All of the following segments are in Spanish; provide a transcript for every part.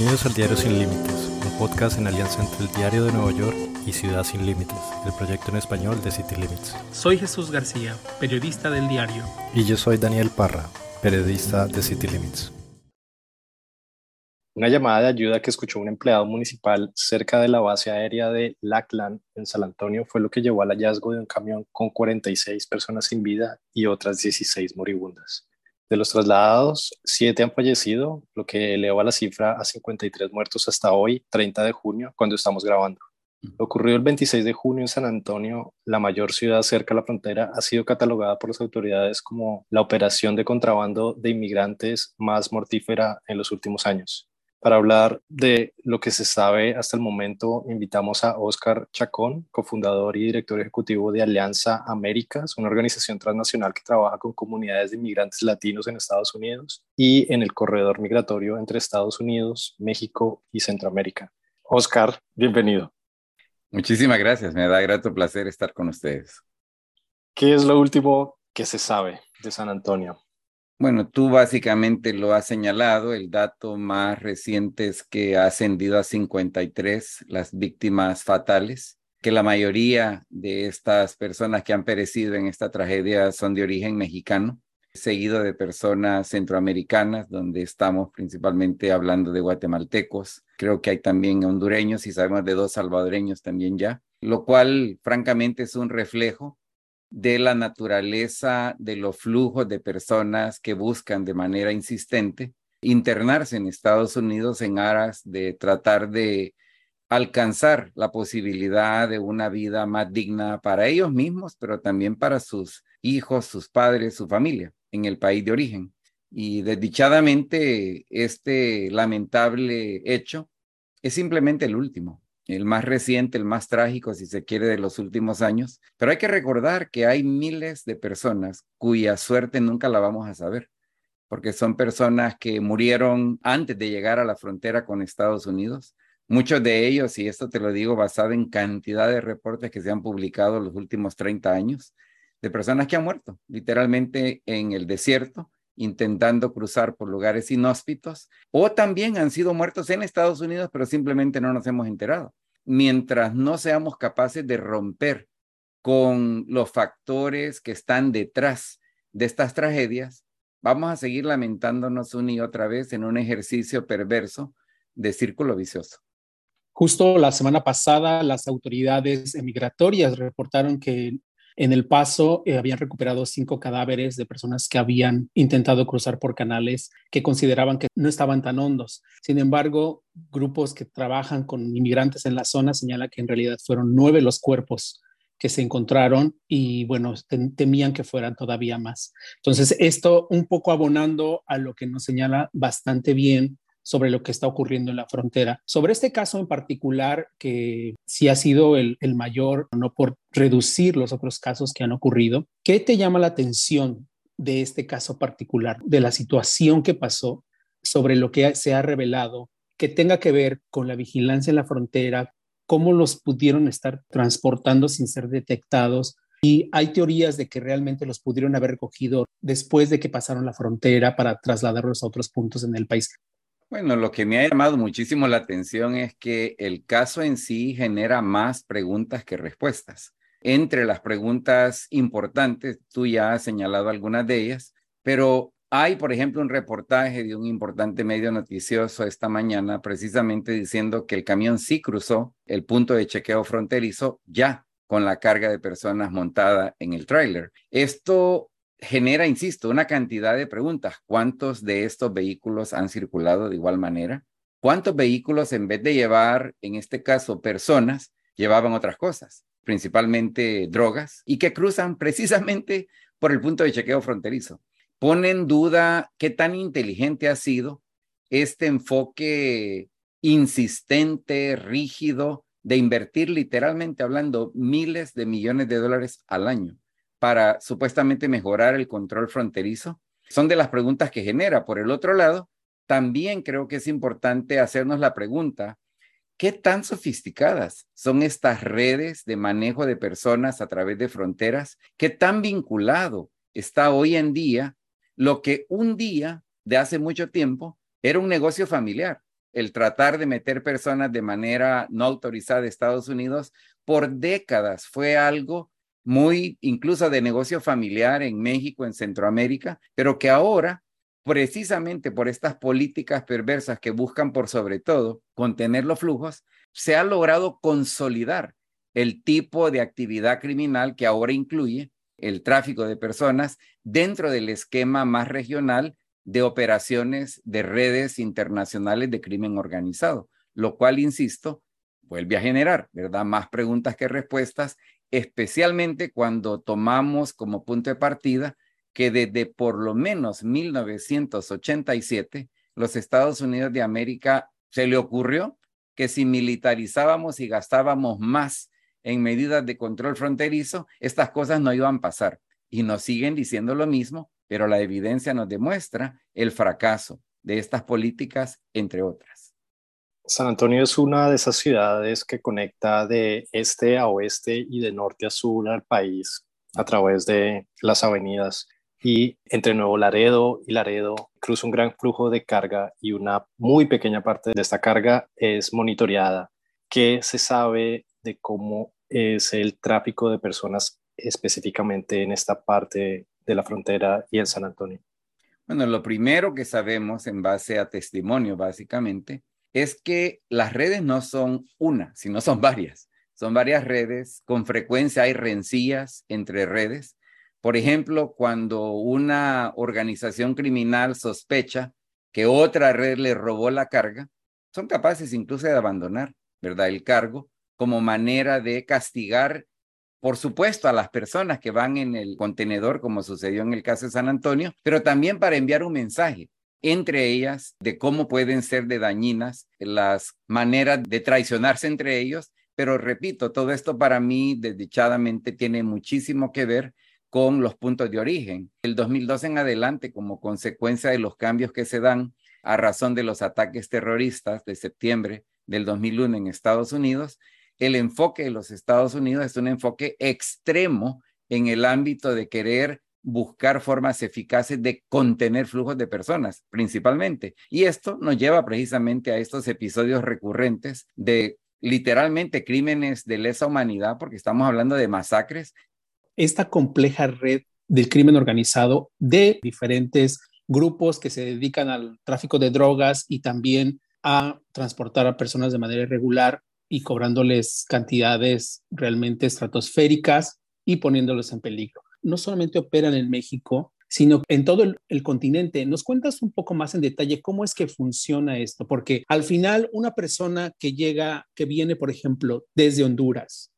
Bienvenidos al Diario Sin Límites, un podcast en alianza entre el Diario de Nueva York y Ciudad Sin Límites, el proyecto en español de City Limits. Soy Jesús García, periodista del diario. Y yo soy Daniel Parra, periodista de City Limits. Una llamada de ayuda que escuchó un empleado municipal cerca de la base aérea de Lackland en San Antonio fue lo que llevó al hallazgo de un camión con 46 personas sin vida y otras 16 moribundas. De los trasladados, siete han fallecido, lo que eleva la cifra a 53 muertos hasta hoy, 30 de junio, cuando estamos grabando. Lo ocurrido el 26 de junio en San Antonio, la mayor ciudad cerca de la frontera, ha sido catalogada por las autoridades como la operación de contrabando de inmigrantes más mortífera en los últimos años. Para hablar de lo que se sabe hasta el momento, invitamos a Oscar Chacón, cofundador y director ejecutivo de Alianza Américas, una organización transnacional que trabaja con comunidades de inmigrantes latinos en Estados Unidos y en el corredor migratorio entre Estados Unidos, México y Centroamérica. Oscar, bienvenido. Muchísimas gracias, me da grato placer estar con ustedes. ¿Qué es lo último que se sabe de San Antonio? Bueno, tú básicamente lo has señalado. El dato más reciente es que ha ascendido a 53 las víctimas fatales, que la mayoría de estas personas que han perecido en esta tragedia son de origen mexicano, seguido de personas centroamericanas, donde estamos principalmente hablando de guatemaltecos. Creo que hay también hondureños y sabemos de dos salvadoreños también ya, lo cual francamente es un reflejo de la naturaleza de los flujos de personas que buscan de manera insistente internarse en Estados Unidos en aras de tratar de alcanzar la posibilidad de una vida más digna para ellos mismos, pero también para sus hijos, sus padres, su familia en el país de origen. Y desdichadamente, este lamentable hecho es simplemente el último el más reciente, el más trágico, si se quiere, de los últimos años. Pero hay que recordar que hay miles de personas cuya suerte nunca la vamos a saber, porque son personas que murieron antes de llegar a la frontera con Estados Unidos. Muchos de ellos, y esto te lo digo basado en cantidad de reportes que se han publicado los últimos 30 años, de personas que han muerto literalmente en el desierto intentando cruzar por lugares inhóspitos, o también han sido muertos en Estados Unidos, pero simplemente no nos hemos enterado. Mientras no seamos capaces de romper con los factores que están detrás de estas tragedias, vamos a seguir lamentándonos una y otra vez en un ejercicio perverso de círculo vicioso. Justo la semana pasada, las autoridades migratorias reportaron que en El Paso eh, habían recuperado cinco cadáveres de personas que habían intentado cruzar por canales que consideraban que no estaban tan hondos. Sin embargo, grupos que trabajan con inmigrantes en la zona señalan que en realidad fueron nueve los cuerpos que se encontraron y bueno, temían que fueran todavía más. Entonces, esto un poco abonando a lo que nos señala bastante bien sobre lo que está ocurriendo en la frontera. Sobre este caso en particular, que sí ha sido el, mayor, no por reducir los otros casos que han ocurrido, ¿qué te llama la atención de este caso particular, de la situación que pasó, sobre lo que se ha revelado, que tenga que ver con la vigilancia en la frontera, cómo los pudieron estar transportando sin ser detectados? Y hay teorías de que realmente los pudieron haber recogido después de que pasaron la frontera para trasladarlos a otros puntos en el país. Bueno, lo que me ha llamado muchísimo la atención es que el caso en sí genera más preguntas que respuestas. Entre las preguntas importantes, tú ya has señalado algunas de ellas, pero hay, por ejemplo, un reportaje de un importante medio noticioso esta mañana precisamente diciendo que el camión sí cruzó el punto de chequeo fronterizo ya con la carga de personas montada en el tráiler. Esto genera, insisto, una cantidad de preguntas. ¿Cuántos de estos vehículos han circulado de igual manera? ¿Cuántos vehículos, en vez de llevar, en este caso, personas, llevaban otras cosas, principalmente drogas, y que cruzan precisamente por el punto de chequeo fronterizo? Pone en duda qué tan inteligente ha sido este enfoque insistente, rígido, de invertir literalmente hablando miles de millones de dólares al año para supuestamente mejorar el control fronterizo? Son de las preguntas que genera. Por el otro lado, también creo que es importante hacernos la pregunta, ¿qué tan sofisticadas son estas redes de manejo de personas a través de fronteras? ¿Qué tan vinculado está hoy en día lo que un día de hace mucho tiempo era un negocio familiar? el tratar de meter personas de manera no autorizada a Estados Unidos por décadas fue algo muy incluso de negocio familiar en México, en Centroamérica, pero que ahora, precisamente por estas políticas perversas que buscan por sobre todo contener los flujos, se ha logrado consolidar el tipo de actividad criminal que ahora incluye el tráfico de personas dentro del esquema más regional de operaciones de redes internacionales de crimen organizado, lo cual, insisto, vuelve a generar, ¿verdad? Más preguntas que respuestas, especialmente cuando tomamos como punto de partida que desde por lo menos 1987 los Estados Unidos de América se le ocurrió que si militarizábamos y gastábamos más en medidas de control fronterizo, estas cosas no iban a pasar. Y nos siguen diciendo lo mismo, pero la evidencia nos demuestra el fracaso de estas políticas, entre otras. San Antonio es una de esas ciudades que conecta de este a oeste y de norte a sur al país a través de las avenidas. Y entre Nuevo Laredo y Laredo cruza un gran flujo de carga y una muy pequeña parte de esta carga es monitoreada. ¿Qué se sabe de cómo es el tráfico de personas específicamente en esta parte de la frontera y en San Antonio? Bueno, lo primero que sabemos en base a testimonio, básicamente, es que las redes no son una, sino son varias. Son varias redes, con frecuencia hay rencillas entre redes. Por ejemplo, cuando una organización criminal sospecha que otra red le robó la carga, son capaces incluso de abandonar, ¿verdad? El cargo como manera de castigar, por supuesto, a las personas que van en el contenedor, como sucedió en el caso de San Antonio, pero también para enviar un mensaje entre ellas de cómo pueden ser de dañinas las maneras de traicionarse entre ellos. Pero repito, todo esto para mí, desdichadamente, tiene muchísimo que ver con los puntos de origen. El 2012 en adelante, como consecuencia de los cambios que se dan a razón de los ataques terroristas de septiembre del 2001 en Estados Unidos, el enfoque de los Estados Unidos es un enfoque extremo en el ámbito de querer buscar formas eficaces de contener flujos de personas, principalmente. Y esto nos lleva precisamente a estos episodios recurrentes de literalmente crímenes de lesa humanidad, porque estamos hablando de masacres. Esta compleja red del crimen organizado de diferentes grupos que se dedican al tráfico de drogas y también a transportar a personas de manera irregular y cobrándoles cantidades realmente estratosféricas y poniéndolos en peligro. No solamente operan en México, sino en todo el, continente. ¿Nos cuentas un poco más en detalle cómo es que funciona esto? Porque al final una persona que llega, que viene, por ejemplo, desde Honduras,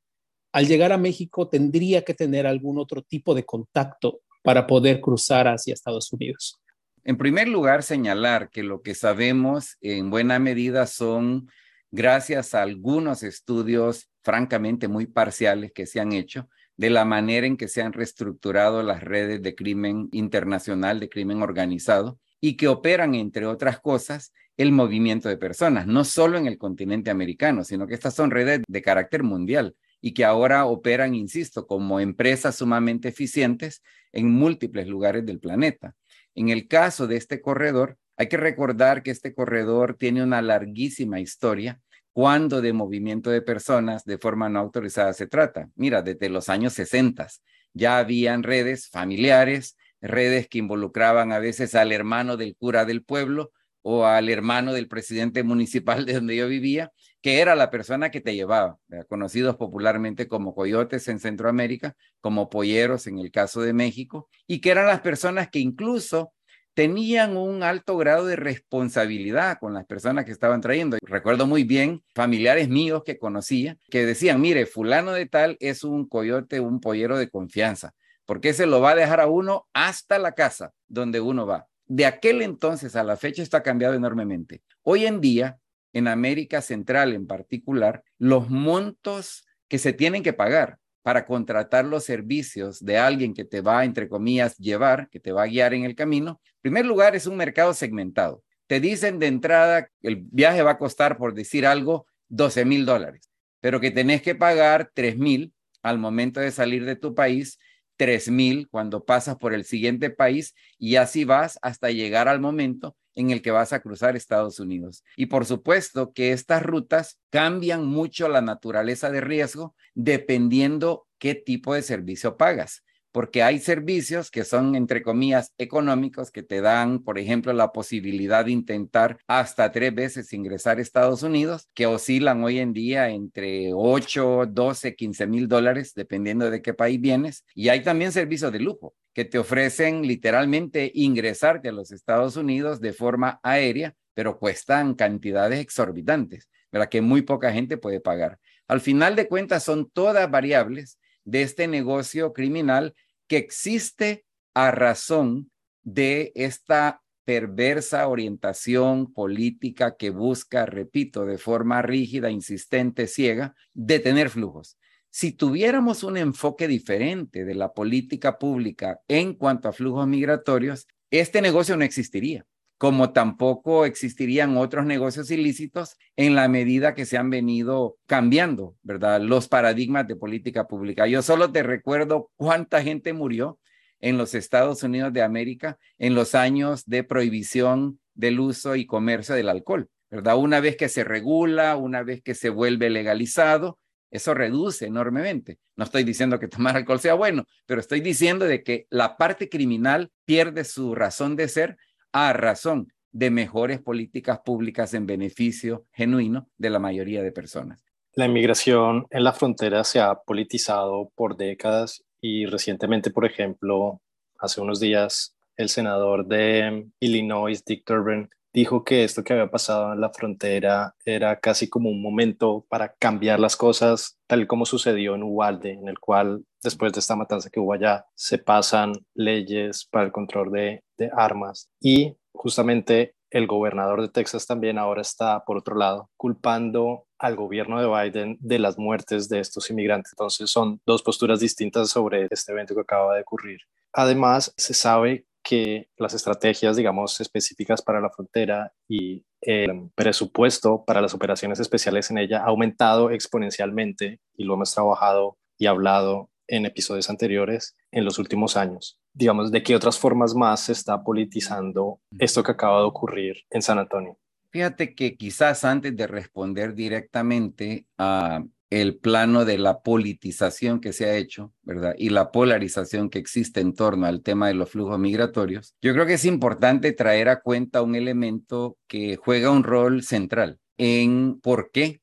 al llegar a México tendría que tener algún otro tipo de contacto para poder cruzar hacia Estados Unidos. En primer lugar, señalar que lo que sabemos en buena medida son gracias a algunos estudios francamente muy parciales que se han hecho de la manera en que se han reestructurado las redes de crimen internacional, de crimen organizado, y que operan, entre otras cosas, el movimiento de personas, no solo en el continente americano, sino que estas son redes de carácter mundial y que ahora operan, insisto, como empresas sumamente eficientes en múltiples lugares del planeta. En el caso de este corredor, hay que recordar que este corredor tiene una larguísima historia cuando de movimiento de personas de forma no autorizada se trata. Mira, desde los años 60 ya habían redes familiares, redes que involucraban a veces al hermano del cura del pueblo o al hermano del presidente municipal de donde yo vivía, que era la persona que te llevaba, conocidos popularmente como coyotes en Centroamérica, como polleros en el caso de México, y que eran las personas que incluso tenían un alto grado de responsabilidad con las personas que estaban trayendo. Recuerdo muy bien familiares míos que conocía que decían, mire, fulano de tal es un coyote, un pollero de confianza, porque se lo va a dejar a uno hasta la casa donde uno va. De aquel entonces a la fecha está cambiado enormemente. Hoy en día, en América Central en particular, los montos que se tienen que pagar para contratar los servicios de alguien que te va, entre comillas, llevar, que te va a guiar en el camino, en primer lugar es un mercado segmentado. Te dicen de entrada el viaje va a costar, por decir algo, 12 mil dólares, pero que tenés que pagar 3 mil al momento de salir de tu país, 3 mil cuando pasas por el siguiente país y así vas hasta llegar al momento en el que vas a cruzar Estados Unidos. Y por supuesto que estas rutas cambian mucho la naturaleza de riesgo dependiendo qué tipo de servicio pagas porque hay servicios que son, entre comillas, económicos, que te dan, por ejemplo, la posibilidad de intentar hasta tres veces ingresar a Estados Unidos, que oscilan hoy en día entre 8, 12, 15 mil dólares, dependiendo de qué país vienes. Y hay también servicios de lujo que te ofrecen literalmente ingresarte a los Estados Unidos de forma aérea, pero cuestan cantidades exorbitantes, ¿verdad? Que muy poca gente puede pagar. Al final de cuentas, son todas variables de este negocio criminal que existe a razón de esta perversa orientación política que busca, repito, de forma rígida, insistente, ciega, detener flujos. Si tuviéramos un enfoque diferente de la política pública en cuanto a flujos migratorios, este negocio no existiría como tampoco existirían otros negocios ilícitos en la medida que se han venido cambiando, ¿verdad? Los paradigmas de política pública. Yo solo te recuerdo cuánta gente murió en los Estados Unidos de América en los años de prohibición del uso y comercio del alcohol, ¿verdad? Una vez que se regula, una vez que se vuelve legalizado, eso reduce enormemente. No estoy diciendo que tomar alcohol sea bueno, pero estoy diciendo de que la parte criminal pierde su razón de ser a razón de mejores políticas públicas en beneficio genuino de la mayoría de personas. La inmigración en la frontera se ha politizado por décadas y recientemente, por ejemplo, hace unos días, el senador de Illinois, Dick Durbin, dijo que esto que había pasado en la frontera era casi como un momento para cambiar las cosas, tal como sucedió en Uvalde, en el cual después de esta matanza que hubo allá, se pasan leyes para el control de, armas y justamente el gobernador de Texas también ahora está, por otro lado, culpando al gobierno de Biden de las muertes de estos inmigrantes. Entonces son dos posturas distintas sobre este evento que acaba de ocurrir. Además, se sabe que las estrategias, digamos, específicas para la frontera y el presupuesto para las operaciones especiales en ella ha aumentado exponencialmente y lo hemos trabajado y hablado en episodios anteriores en los últimos años. Digamos, ¿de qué otras formas más se está politizando esto que acaba de ocurrir en San Antonio? Fíjate que quizás antes de responder directamente a el plano de la politización que se ha hecho, ¿verdad? Y la polarización que existe en torno al tema de los flujos migratorios, yo creo que es importante traer a cuenta un elemento que juega un rol central en por qué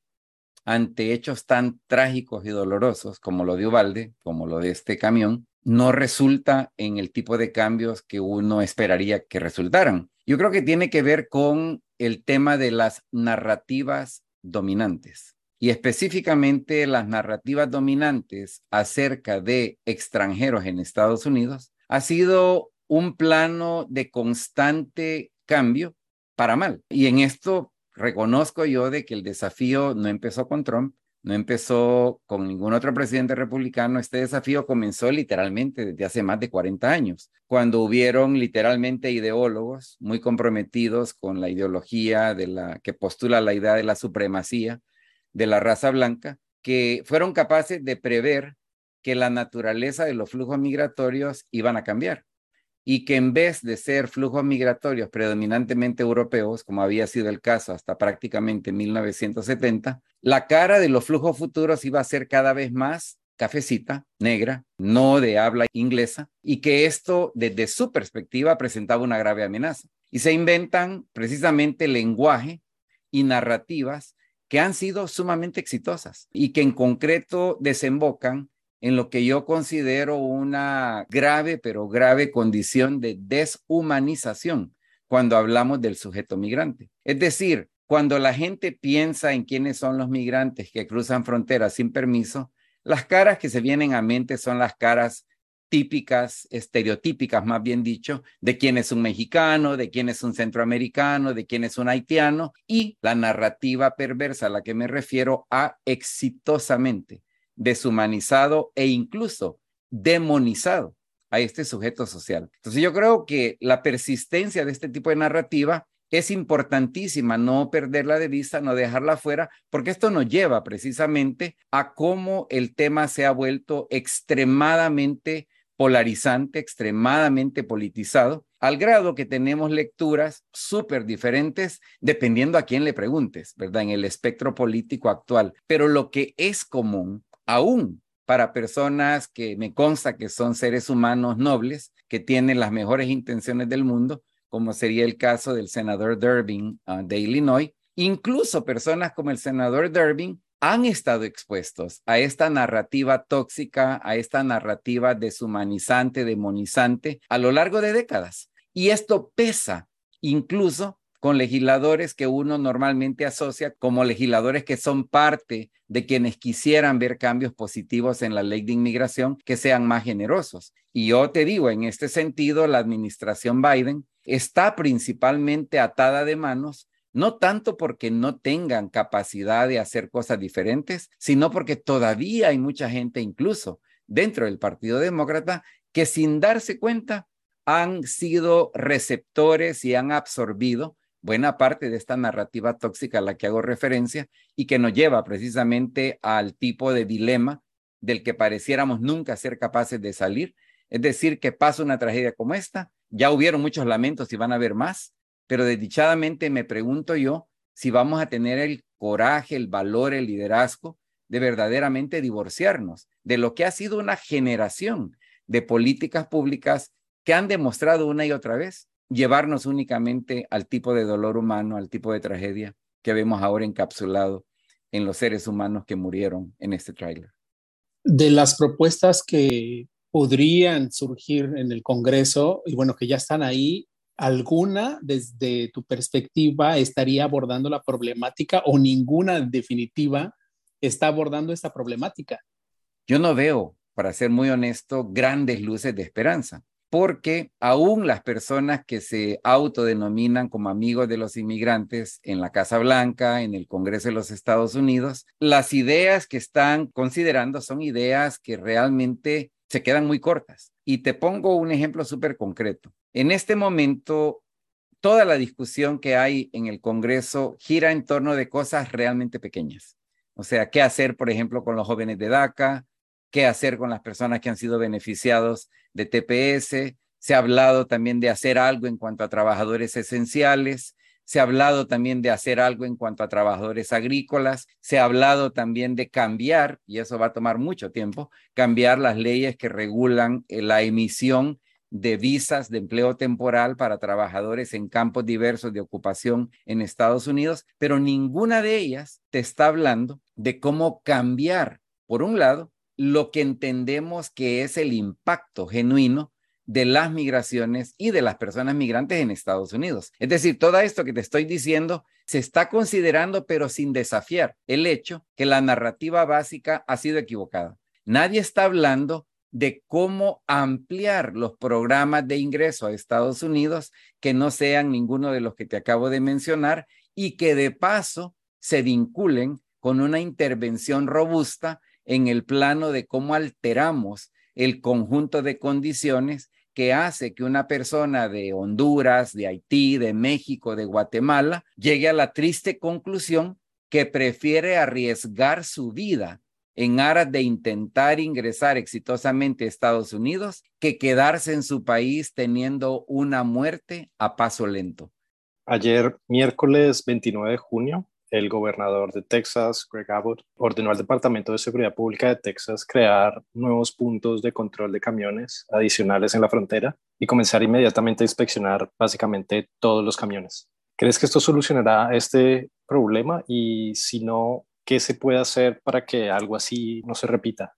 ante hechos tan trágicos y dolorosos como lo de Ubalde, como lo de este camión, no resulta en el tipo de cambios que uno esperaría que resultaran. Yo creo que tiene que ver con el tema de las narrativas dominantes y específicamente las narrativas dominantes acerca de extranjeros en Estados Unidos, ha sido un plano de constante cambio para mal. Y en esto reconozco yo de que el desafío no empezó con Trump, no empezó con ningún otro presidente republicano. Este desafío comenzó literalmente desde hace más de 40 años, cuando hubieron literalmente ideólogos muy comprometidos con la ideología de la que postula la idea de la supremacía de la raza blanca que fueron capaces de prever que la naturaleza de los flujos migratorios iban a cambiar y que en vez de ser flujos migratorios predominantemente europeos, como había sido el caso hasta prácticamente 1970, la cara de los flujos futuros iba a ser cada vez más cafecita, negra, no de habla inglesa, y que esto desde su perspectiva presentaba una grave amenaza. Y se inventan precisamente lenguaje y narrativas que han sido sumamente exitosas y que en concreto desembocan en lo que yo considero una grave, pero grave condición de deshumanización cuando hablamos del sujeto migrante. Es decir, cuando la gente piensa en quiénes son los migrantes que cruzan fronteras sin permiso, las caras que se vienen a mente son las caras típicas, estereotípicas más bien dicho, de quién es un mexicano, de quién es un centroamericano, de quién es un haitiano y la narrativa perversa a la que me refiero ha exitosamente deshumanizado e incluso demonizado a este sujeto social. Entonces yo creo que la persistencia de este tipo de narrativa es importantísima no perderla de vista, no dejarla fuera, porque esto nos lleva precisamente a cómo el tema se ha vuelto extremadamente polarizante, extremadamente politizado al grado que tenemos lecturas súper diferentes dependiendo a quién le preguntes, ¿verdad? En el espectro político actual. Pero lo que es común, aún para personas que me consta que son seres humanos nobles, que tienen las mejores intenciones del mundo, como sería el caso del senador Durbin ah, de Illinois, incluso personas como el senador Durbin han estado expuestos a esta narrativa tóxica, a esta narrativa deshumanizante, demonizante, a lo largo de décadas. Y esto pesa incluso con legisladores que uno normalmente asocia como legisladores que son parte de quienes quisieran ver cambios positivos en la ley de inmigración que sean más generosos. Y yo te digo, en este sentido, la administración Biden está principalmente atada de manos no tanto porque no tengan capacidad de hacer cosas diferentes, sino porque todavía hay mucha gente, incluso dentro del Partido Demócrata, que sin darse cuenta han sido receptores y han absorbido buena parte de esta narrativa tóxica a la que hago referencia y que nos lleva precisamente al tipo de dilema del que pareciéramos nunca ser capaces de salir. Es decir, que pasa una tragedia como esta, ya hubieron muchos lamentos y van a haber más, pero desdichadamente me pregunto yo si vamos a tener el coraje, el valor, el liderazgo de verdaderamente divorciarnos de lo que ha sido una generación de políticas públicas que han demostrado una y otra vez llevarnos únicamente al tipo de dolor humano, al tipo de tragedia que vemos ahora encapsulado en los seres humanos que murieron en este tráiler. De las propuestas que podrían surgir en el Congreso y bueno, que ya están ahí, ¿alguna desde tu perspectiva estaría abordando la problemática o ninguna en definitiva está abordando esta problemática? Yo no veo, para ser muy honesto, grandes luces de esperanza, porque aún las personas que se autodenominan como amigos de los inmigrantes en la Casa Blanca, en el Congreso de los Estados Unidos, las ideas que están considerando son ideas que realmente se quedan muy cortas. Y te pongo un ejemplo súper concreto. En este momento, toda la discusión que hay en el Congreso gira en torno de cosas realmente pequeñas. O sea, qué hacer, por ejemplo, con los jóvenes de DACA, qué hacer con las personas que han sido beneficiados de TPS. Se ha hablado también de hacer algo en cuanto a trabajadores esenciales. Se ha hablado también de hacer algo en cuanto a trabajadores agrícolas. Se ha hablado también de cambiar, y eso va a tomar mucho tiempo, cambiar las leyes que regulan eh, la emisión de visas de empleo temporal para trabajadores en campos diversos de ocupación en Estados Unidos, pero ninguna de ellas te está hablando de cómo cambiar, por un lado, lo que entendemos que es el impacto genuino de las migraciones y de las personas migrantes en Estados Unidos. Es decir, todo esto que te estoy diciendo se está considerando, pero sin desafiar el hecho que la narrativa básica ha sido equivocada. Nadie está hablando de cómo ampliar los programas de ingreso a Estados Unidos que no sean ninguno de los que te acabo de mencionar y que de paso se vinculen con una intervención robusta en el plano de cómo alteramos el conjunto de condiciones que hace que una persona de Honduras, de Haití, de México, de Guatemala, llegue a la triste conclusión que prefiere arriesgar su vida en aras de intentar ingresar exitosamente a Estados Unidos que quedarse en su país teniendo una muerte a paso lento. Ayer, miércoles 29 de junio, el gobernador de Texas, Greg Abbott, ordenó al Departamento de Seguridad Pública de Texas crear nuevos puntos de control de camiones adicionales en la frontera y comenzar inmediatamente a inspeccionar básicamente todos los camiones. ¿Crees que esto solucionará este problema? Y si no, ¿qué se puede hacer para que algo así no se repita?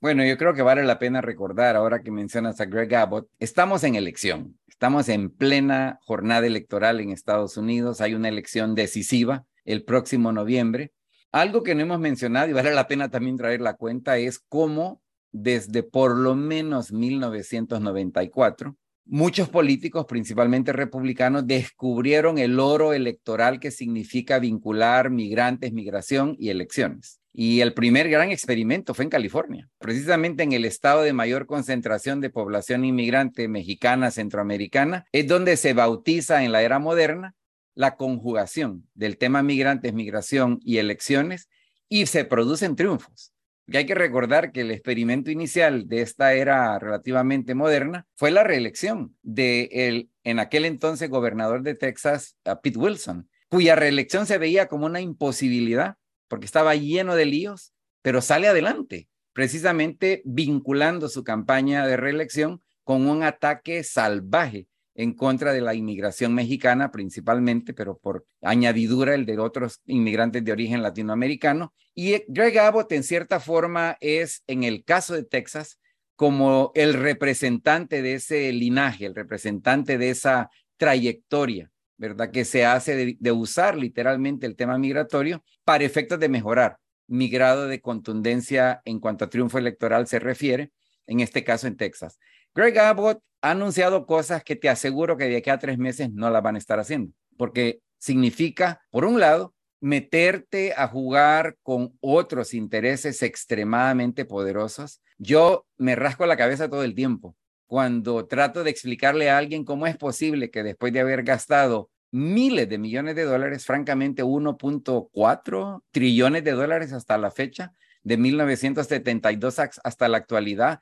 Bueno, yo creo que vale la pena recordar, ahora que mencionas a Greg Abbott, estamos en elección, estamos en plena jornada electoral en Estados Unidos, hay una elección decisiva el próximo noviembre. Algo que no hemos mencionado y vale la pena también traer la cuenta es cómo desde por lo menos 1994 Muchos políticos, principalmente republicanos, descubrieron el oro electoral que significa vincular migrantes, migración y elecciones. Y el primer gran experimento fue en California, precisamente en el estado de mayor concentración de población inmigrante mexicana, centroamericana, es donde se bautiza en la era moderna la conjugación del tema migrantes, migración y elecciones y se producen triunfos. Y hay que recordar que el experimento inicial de esta era relativamente moderna fue la reelección de el en aquel entonces gobernador de Texas, Pete Wilson, cuya reelección se veía como una imposibilidad porque estaba lleno de líos, pero sale adelante, precisamente vinculando su campaña de reelección con un ataque salvaje en contra de la inmigración mexicana principalmente, pero por añadidura el de otros inmigrantes de origen latinoamericano. Y Greg Abbott en cierta forma es, en el caso de Texas, como el representante de ese linaje, el representante de esa trayectoria, ¿verdad? Que se hace de, usar literalmente el tema migratorio para efectos de mejorar mi grado de contundencia en cuanto a triunfo electoral se refiere, en este caso en Texas. Greg Abbott ha anunciado cosas que te aseguro que de aquí a tres meses no las van a estar haciendo, porque significa, por un lado, meterte a jugar con otros intereses extremadamente poderosos. Yo me rasco la cabeza todo el tiempo cuando trato de explicarle a alguien cómo es posible que después de haber gastado miles de millones de dólares, francamente 1.4 trillones de dólares hasta la fecha, de 1972 hasta la actualidad,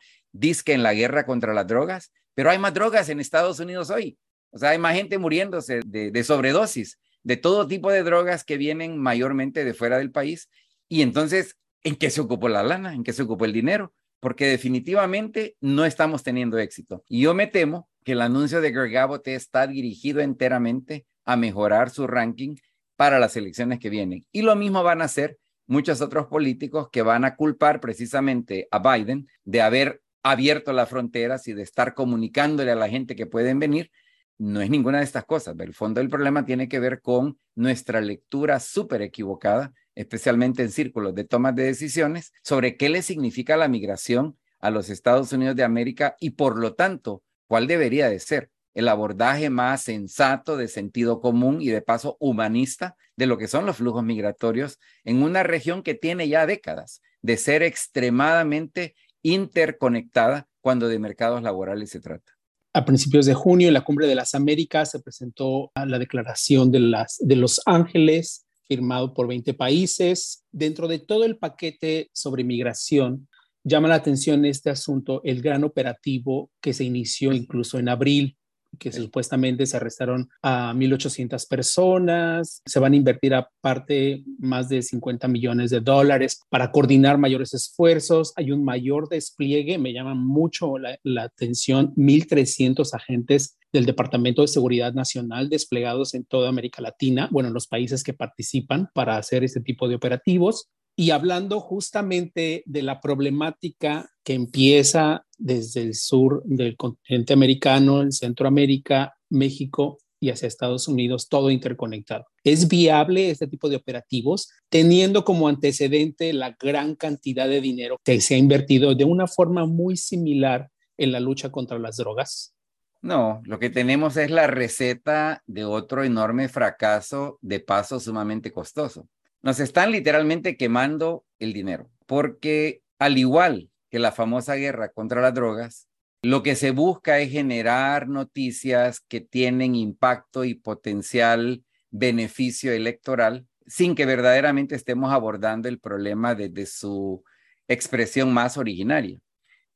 que en la guerra contra las drogas, pero hay más drogas en Estados Unidos hoy. O sea, hay más gente muriéndose de, sobredosis, de todo tipo de drogas que vienen mayormente de fuera del país. Y entonces, ¿en qué se ocupó la lana? ¿En qué se ocupó el dinero? Porque definitivamente no estamos teniendo éxito. Y yo me temo que el anuncio de Greg Abbott está dirigido enteramente a mejorar su ranking para las elecciones que vienen. Y lo mismo van a hacer muchos otros políticos que van a culpar precisamente a Biden de haber abierto las fronteras y de estar comunicándole a la gente que pueden venir, no es ninguna de estas cosas. El fondo del problema tiene que ver con nuestra lectura súper equivocada, especialmente en círculos de tomas de decisiones, sobre qué le significa la migración a los Estados Unidos de América y por lo tanto, cuál debería de ser el abordaje más sensato, de sentido común y de paso humanista de lo que son los flujos migratorios en una región que tiene ya décadas de ser extremadamente interconectada cuando de mercados laborales se trata. A principios de junio, en la Cumbre de las Américas, se presentó la Declaración de, Los Ángeles, firmado por 20 países. Dentro de todo el paquete sobre migración, llama la atención este asunto, el gran operativo que se inició incluso en abril que supuestamente se arrestaron a 1.800 personas, se van a invertir aparte más de 50 millones de dólares para coordinar mayores esfuerzos, hay un mayor despliegue, me llama mucho la, la atención, 1.300 agentes del Departamento de Seguridad Nacional desplegados en toda América Latina, bueno, en los países que participan para hacer este tipo de operativos. Y hablando justamente de la problemática que empieza desde el sur del continente americano, en Centroamérica, México y hacia Estados Unidos, todo interconectado. ¿Es viable este tipo de operativos teniendo como antecedente la gran cantidad de dinero que se ha invertido de una forma muy similar en la lucha contra las drogas? No, lo que tenemos es la receta de otro enorme fracaso de paso sumamente costoso. Nos están literalmente quemando el dinero, porque al igual que la famosa guerra contra las drogas, lo que se busca es generar noticias que tienen impacto y potencial beneficio electoral sin que verdaderamente estemos abordando el problema desde su expresión más originaria.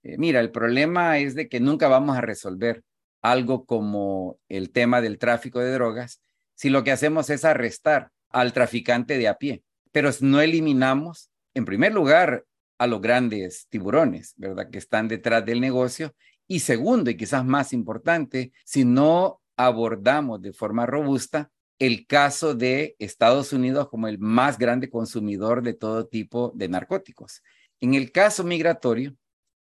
Eh, mira, el problema es de que nunca vamos a resolver algo como el tema del tráfico de drogas si lo que hacemos es arrestar al traficante de a pie. Pero no eliminamos, en primer lugar, a los grandes tiburones, ¿verdad? Que están detrás del negocio. Y segundo, y quizás más importante, si no abordamos de forma robusta el caso de Estados Unidos como el más grande consumidor de todo tipo de narcóticos. En el caso migratorio,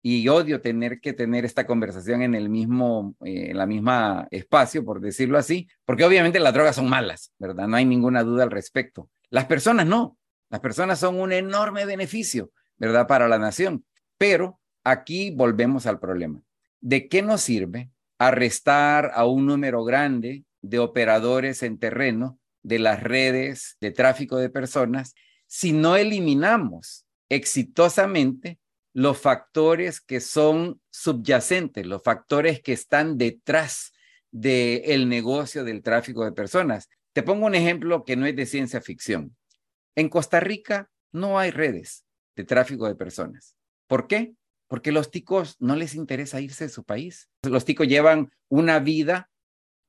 y odio tener que tener esta conversación en el mismo, eh, en la misma espacio, por decirlo así, porque obviamente las drogas son malas, ¿verdad? No hay ninguna duda al respecto. Las personas no, las personas son un enorme beneficio, ¿verdad? Para la nación. Pero aquí volvemos al problema. ¿De qué nos sirve arrestar a un número grande de operadores en terreno de las redes de tráfico de personas si no eliminamos exitosamente los factores que son subyacentes, los factores que están detrás del negocio del tráfico de personas. Te pongo un ejemplo que no es de ciencia ficción. En Costa Rica no hay redes, de tráfico de personas. ¿Por qué? Porque los ticos no les interesa irse de su país. Los ticos llevan una vida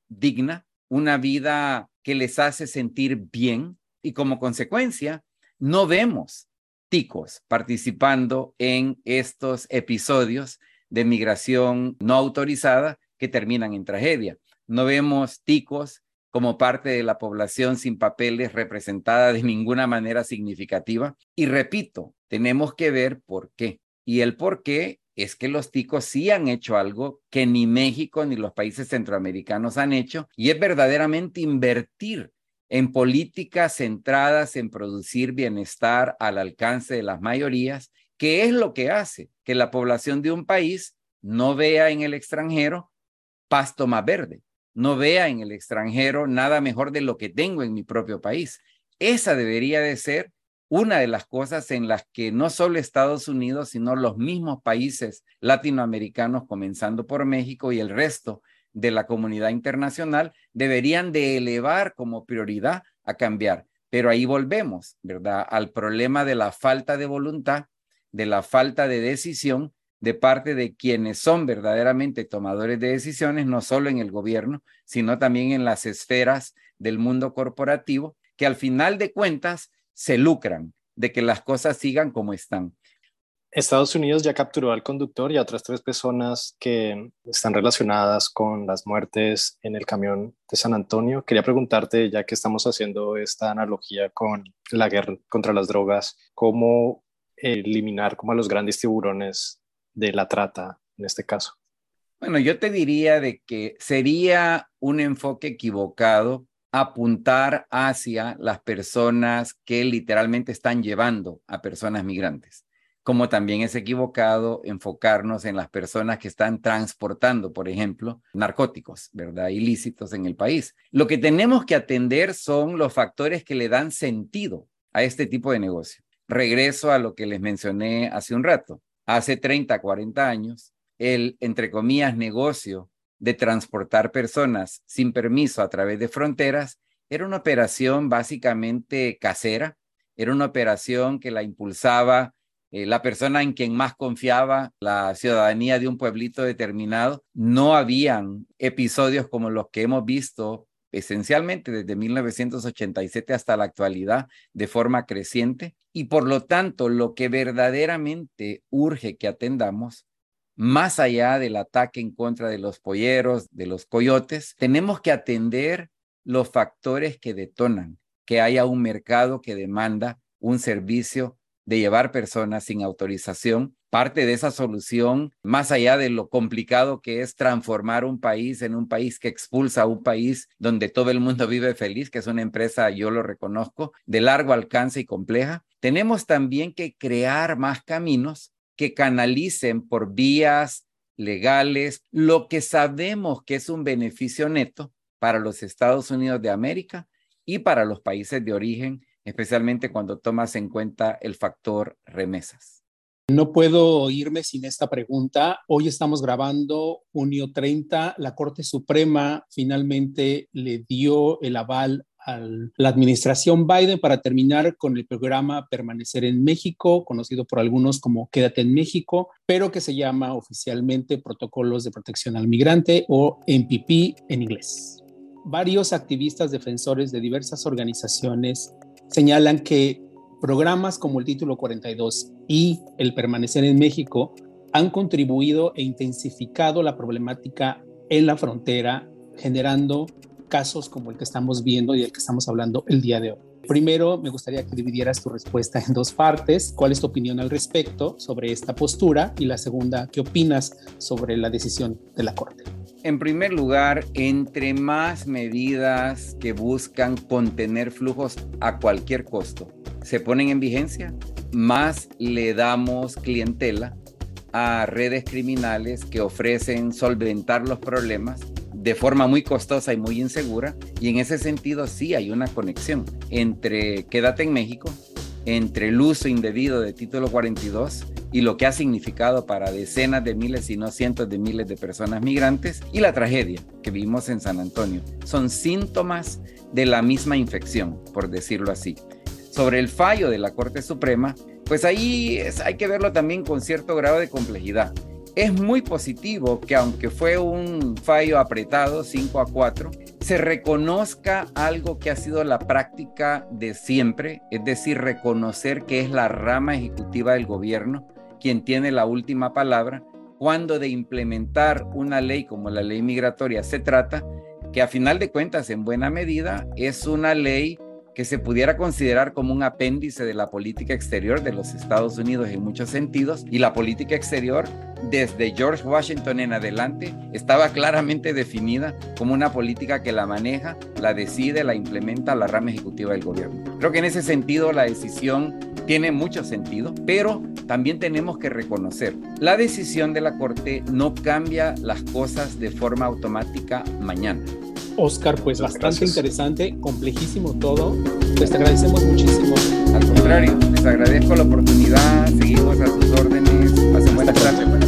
digna, una vida que les hace sentir bien y como consecuencia no vemos ticos participando en estos episodios de migración no autorizada que terminan en tragedia. No vemos ticos como parte de la población sin papeles representada de ninguna manera significativa. Y repito, tenemos que ver por qué. Y el por qué es que los ticos sí han hecho algo que ni México ni los países centroamericanos han hecho, y es verdaderamente invertir en políticas centradas en producir bienestar al alcance de las mayorías, que es lo que hace que la población de un país no vea en el extranjero pasto más verde, no vea en el extranjero nada mejor de lo que tengo en mi propio país. Esa debería de ser una de las cosas en las que no solo Estados Unidos, sino los mismos países latinoamericanos, comenzando por México y el resto de la comunidad internacional, deberían de elevar como prioridad a cambiar. Pero ahí volvemos, ¿verdad? Al problema de la falta de voluntad, de la falta de decisión de parte de quienes son verdaderamente tomadores de decisiones, no solo en el gobierno, sino también en las esferas del mundo corporativo, que al final de cuentas se lucran de que las cosas sigan como están. Estados Unidos ya capturó al conductor y a otras tres personas que están relacionadas con las muertes en el camión de San Antonio. Quería preguntarte, ya que estamos haciendo esta analogía con la guerra contra las drogas, ¿cómo eliminar como a los grandes tiburones de la trata en este caso? Bueno, yo te diría de que sería un enfoque equivocado apuntar hacia las personas que literalmente están llevando a personas migrantes, como también es equivocado enfocarnos en las personas que están transportando, por ejemplo, narcóticos, ¿verdad? Ilícitos en el país. Lo que tenemos que atender son los factores que le dan sentido a este tipo de negocio. Regreso a lo que les mencioné hace un rato. Hace 30, 40 años, el, entre comillas, negocio de transportar personas sin permiso a través de fronteras era una operación básicamente casera, era una operación que la impulsaba eh, la persona en quien más confiaba la ciudadanía de un pueblito determinado. No habían episodios como los que hemos visto esencialmente desde 1987 hasta la actualidad de forma creciente y por lo tanto lo que verdaderamente urge que atendamos más allá del ataque en contra de los polleros, de los coyotes, tenemos que atender los factores que detonan que haya un mercado que demanda un servicio de llevar personas sin autorización. Parte de esa solución, más allá de lo complicado que es transformar un país en un país que expulsa a un país donde todo el mundo vive feliz, que es una empresa, yo lo reconozco, de largo alcance y compleja, tenemos también que crear más caminos que canalicen por vías legales lo que sabemos que es un beneficio neto para los Estados Unidos de América y para los países de origen, especialmente cuando tomas en cuenta el factor remesas. No puedo irme sin esta pregunta. Hoy estamos grabando junio 30. La Corte Suprema finalmente le dio el aval a la administración Biden para terminar con el programa Permanecer en México, conocido por algunos como Quédate en México, pero que se llama oficialmente Protocolos de Protección al Migrante o MPP en inglés. Varios activistas defensores de diversas organizaciones señalan que programas como el Título 42 y el Permanecer en México han contribuido e intensificado la problemática en la frontera, generando casos como el que estamos viendo y el que estamos hablando el día de hoy. Primero, me gustaría que dividieras tu respuesta en dos partes. ¿Cuál es tu opinión al respecto sobre esta postura? Y la segunda, ¿qué opinas sobre la decisión de la Corte? En primer lugar, entre más medidas que buscan contener flujos a cualquier costo se ponen en vigencia, más le damos clientela a redes criminales que ofrecen solventar los problemas de forma muy costosa y muy insegura. Y en ese sentido sí hay una conexión entre Quédate en México, entre el uso indebido de título 42 y lo que ha significado para decenas de miles, y no cientos de miles de personas migrantes y la tragedia que vimos en San Antonio. Son síntomas de la misma infección, por decirlo así. Sobre el fallo de la Corte Suprema, pues ahí hay que verlo también con cierto grado de complejidad. Es muy positivo que aunque fue un fallo apretado, 5 a 4, se reconozca algo que ha sido la práctica de siempre, es decir, reconocer que es la rama ejecutiva del gobierno quien tiene la última palabra cuando de implementar una ley como la ley migratoria se trata, que a final de cuentas en buena medida es una ley que se pudiera considerar como un apéndice de la política exterior de los Estados Unidos en muchos sentidos y la política exterior desde George Washington en adelante estaba claramente definida como una política que la maneja, la decide, la implementa la rama ejecutiva del gobierno. Creo que en ese sentido la decisión tiene mucho sentido, pero también tenemos que reconocer, la decisión de la Corte no cambia las cosas de forma automática mañana. Oscar, pues bastante interesante, complejísimo todo. Pues te agradecemos muchísimo. Al contrario, les agradezco la oportunidad, seguimos a sus órdenes. Pasen buenas tardes.